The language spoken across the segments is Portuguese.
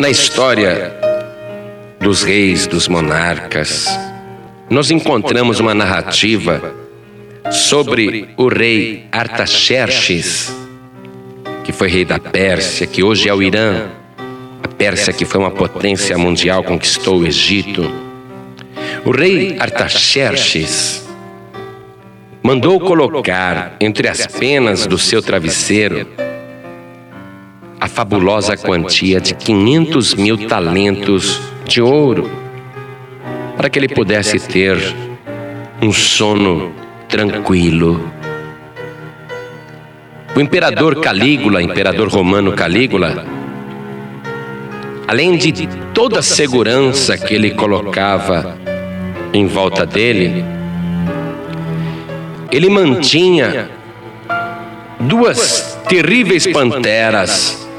Na história dos reis, dos monarcas, nós encontramos uma narrativa sobre o rei Artaxerxes, que foi rei da Pérsia, que hoje é o Irã. A Pérsia, que foi uma potência mundial, conquistou o Egito. O rei Artaxerxes mandou colocar entre as penas do seu travesseiro a fabulosa quantia de 500 mil talentos de ouro, para que ele pudesse ter um sono tranquilo. O imperador Calígula, imperador romano Calígula, além de toda a segurança que ele colocava em volta dele, ele mantinha duas terríveis panteras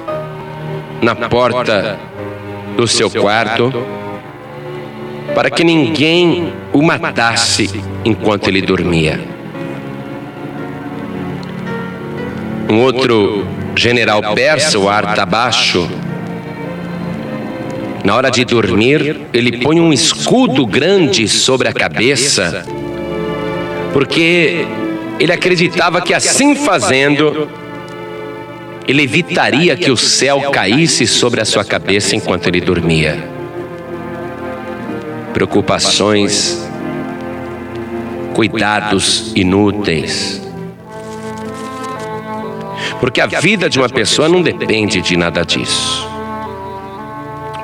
na porta do seu quarto para que ninguém o matasse enquanto ele dormia. Um outro general persa, o Artabaxo, na hora de dormir, ele põe um escudo grande sobre a cabeça, porque ele acreditava que assim fazendo, ele evitaria que o céu caísse sobre a sua cabeça enquanto ele dormia. Preocupações, cuidados inúteis. Porque a vida de uma pessoa não depende de nada disso.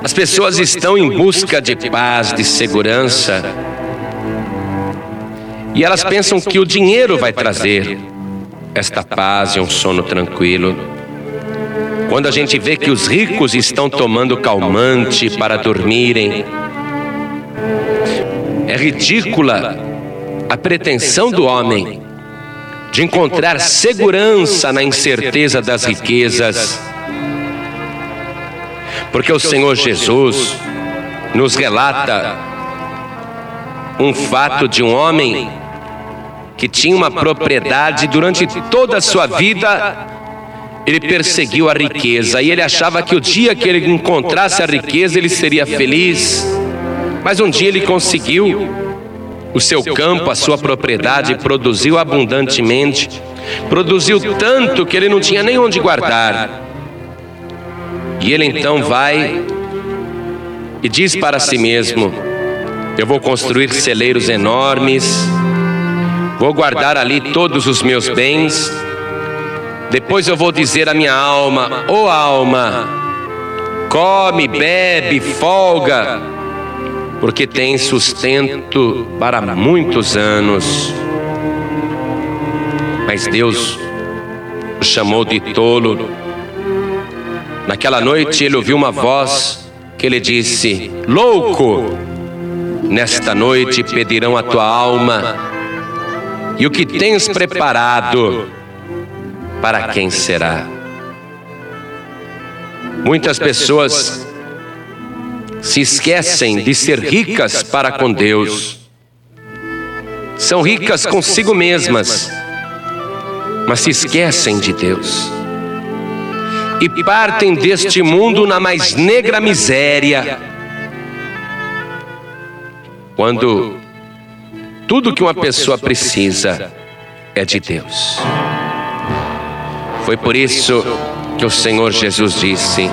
As pessoas estão em busca de paz, de segurança, e elas pensam que o dinheiro vai trazer esta paz e um sono tranquilo. Quando a gente vê que os ricos estão tomando calmante para dormirem, é ridícula a pretensão do homem de encontrar segurança na incerteza das riquezas. Porque o Senhor Jesus nos relata um fato de um homem que tinha uma propriedade durante toda a sua vida ele perseguiu a riqueza. e ele achava que o dia que ele encontrasse a riqueza ele seria feliz. Mas um dia ele conseguiu. O seu campo, a sua propriedade produziu abundantemente, produziu tanto que ele não tinha nem onde guardar. E ele então vai e diz para si mesmo: Eu vou construir celeiros enormes, vou guardar ali todos os meus bens depois eu vou dizer à minha alma: Ô oh alma, come, bebe, folga, porque tem sustento para muitos anos. Mas Deus o chamou de tolo. Naquela noite ele ouviu uma voz que lhe disse: Louco, nesta noite pedirão a tua alma, e o que tens preparado para quem será? Muitas pessoas se esquecem de ser ricas para com Deus. São ricas consigo mesmas, mas se esquecem de Deus. E partem deste mundo na mais negra miséria. Quando tudo que uma pessoa precisa é de Deus. Foi por isso que o Senhor Jesus disse: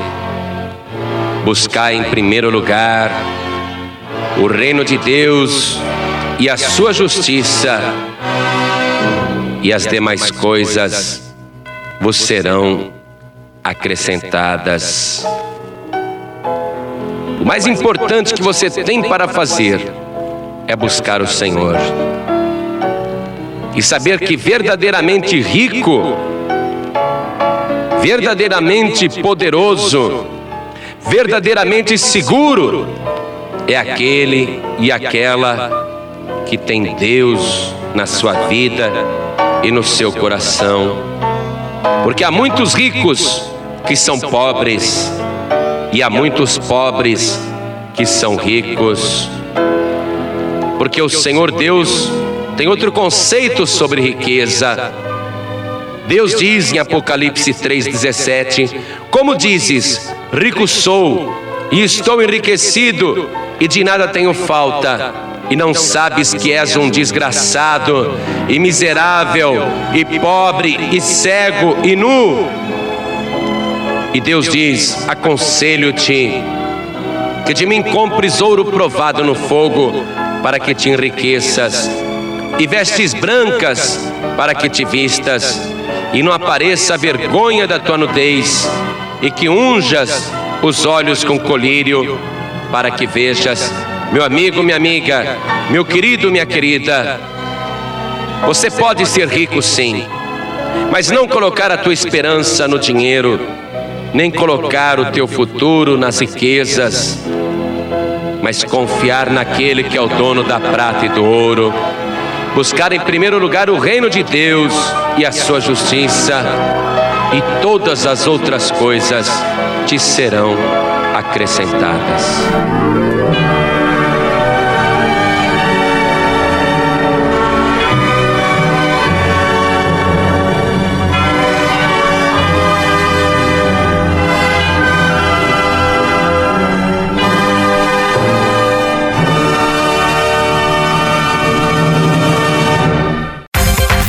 Buscai em primeiro lugar o reino de Deus e a sua justiça, e as demais coisas vos serão acrescentadas. O mais importante que você tem para fazer é buscar o Senhor e saber que verdadeiramente rico verdadeiramente poderoso, verdadeiramente seguro, é aquele e aquela que tem Deus na sua vida e no seu coração. Porque há muitos ricos que são pobres e há muitos pobres que são ricos. Porque o Senhor Deus tem outro conceito sobre riqueza. Deus diz em Apocalipse 3,17: Como dizes, rico sou, e estou enriquecido e de nada tenho falta, e não sabes que és um desgraçado e miserável e pobre e cego e nu. E Deus diz: Aconselho-te que de mim compres ouro provado no fogo, para que te enriqueças, e vestes brancas, para que te vistas, e não apareça a vergonha da tua nudez, e que unjas os olhos com colírio, para que vejas, meu amigo, minha amiga, meu querido, minha querida, você pode ser rico sim, mas não colocar a tua esperança no dinheiro, nem colocar o teu futuro nas riquezas, mas confiar naquele que é o dono da prata e do ouro. Buscar em primeiro lugar o reino de Deus e a sua justiça, e todas as outras coisas te serão acrescentadas.